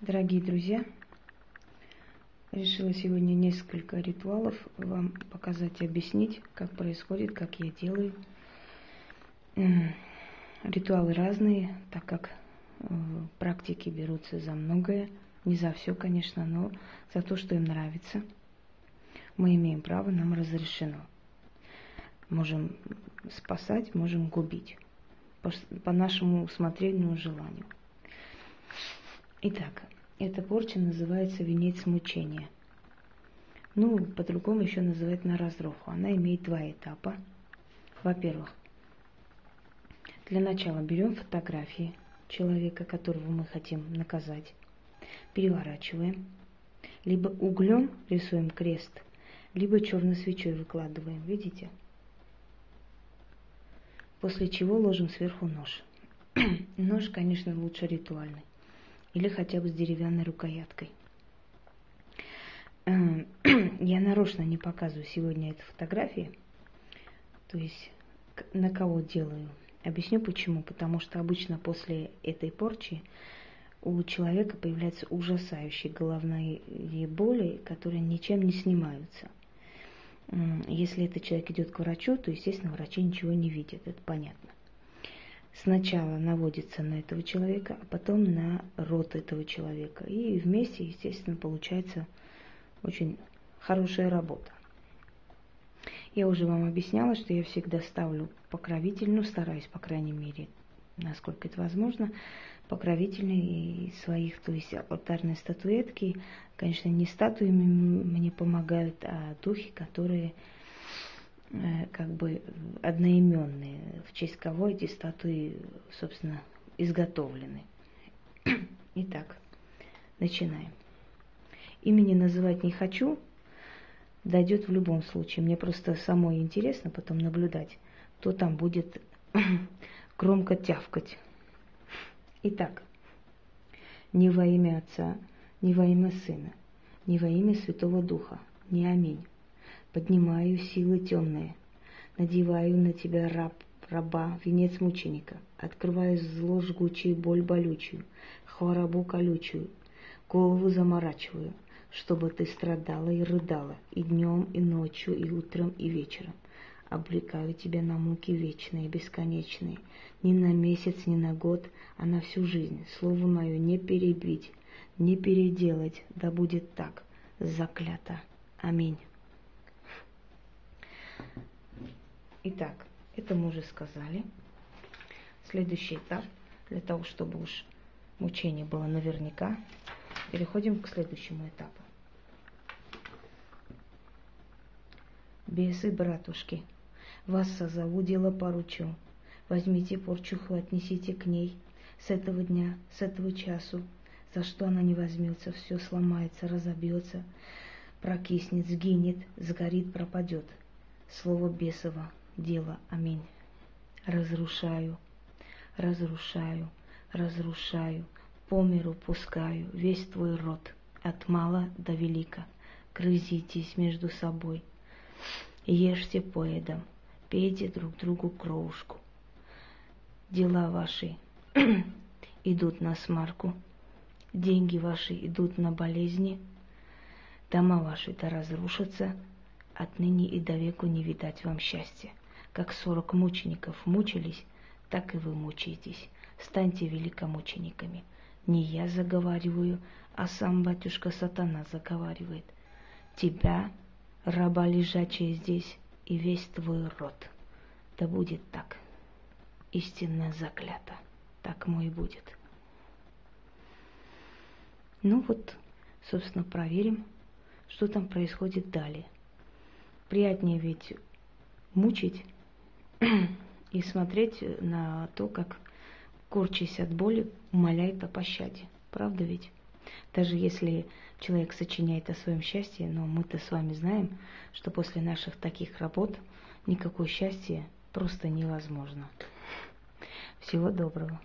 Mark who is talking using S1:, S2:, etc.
S1: Дорогие друзья, решила сегодня несколько ритуалов вам показать и объяснить, как происходит, как я делаю. Ритуалы разные, так как э, практики берутся за многое, не за все, конечно, но за то, что им нравится. Мы имеем право, нам разрешено. Можем спасать, можем губить по, нашему усмотрению желанию. Итак, эта порча называется венец мучения. Ну, по-другому еще называют на разруху. Она имеет два этапа. Во-первых, для начала берем фотографии человека, которого мы хотим наказать, переворачиваем, либо углем рисуем крест, либо черной свечой выкладываем, видите? После чего ложим сверху нож. нож, конечно, лучше ритуальный или хотя бы с деревянной рукояткой. Эм, я нарочно не показываю сегодня эти фотографии, то есть на кого делаю. Объясню почему. Потому что обычно после этой порчи у человека появляются ужасающие головные боли, которые ничем не снимаются. Если этот человек идет к врачу, то, естественно, врачи ничего не видят, это понятно сначала наводится на этого человека, а потом на рот этого человека. И вместе, естественно, получается очень хорошая работа. Я уже вам объясняла, что я всегда ставлю покровитель, ну стараюсь, по крайней мере, насколько это возможно, покровительные своих, то есть алтарные статуэтки, конечно, не статуями мне помогают, а духи, которые Э, как бы одноименные, в честь кого эти статуи, собственно, изготовлены. Итак, начинаем. Имени называть не хочу, дойдет в любом случае. Мне просто самой интересно потом наблюдать, кто там будет громко тявкать. Итак, не во имя Отца, не во имя Сына, не во имя Святого Духа, не аминь. Поднимаю силы темные, надеваю на тебя раб, раба, венец мученика, открываю зло жгучее, боль болючую, хворобу колючую, голову заморачиваю, чтобы ты страдала и рыдала, и днем, и ночью, и утром, и вечером. Облекаю тебя на муки вечные, бесконечные, ни на месяц, ни на год, а на всю жизнь. Слово мое не перебить, не переделать, да будет так, заклято. Аминь. Итак, это мы уже сказали. Следующий этап, для того, чтобы уж мучение было наверняка, переходим к следующему этапу. Бесы, братушки, вас созову, дело поручу. Возьмите порчуху, отнесите к ней. С этого дня, с этого часу, за что она не возьмется, все сломается, разобьется, прокиснет, сгинет, сгорит, пропадет. Слово бесово, дело. Аминь. Разрушаю, разрушаю, разрушаю, по миру пускаю весь твой род, от мала до велика. Грызитесь между собой, ешьте поедом, пейте друг другу кровушку. Дела ваши идут на смарку, деньги ваши идут на болезни, дома ваши-то разрушатся, отныне и до веку не видать вам счастья. Как сорок мучеников мучились, так и вы мучаетесь. Станьте великомучениками. Не я заговариваю, а сам батюшка сатана заговаривает. Тебя, раба лежачая здесь, и весь твой род. Да будет так. Истинно заклято. Так мой будет. Ну вот, собственно, проверим, что там происходит далее. Приятнее ведь мучить, и смотреть на то, как, корчась от боли, умоляет о пощаде. Правда ведь? Даже если человек сочиняет о своем счастье, но мы-то с вами знаем, что после наших таких работ никакое счастье просто невозможно. Всего доброго.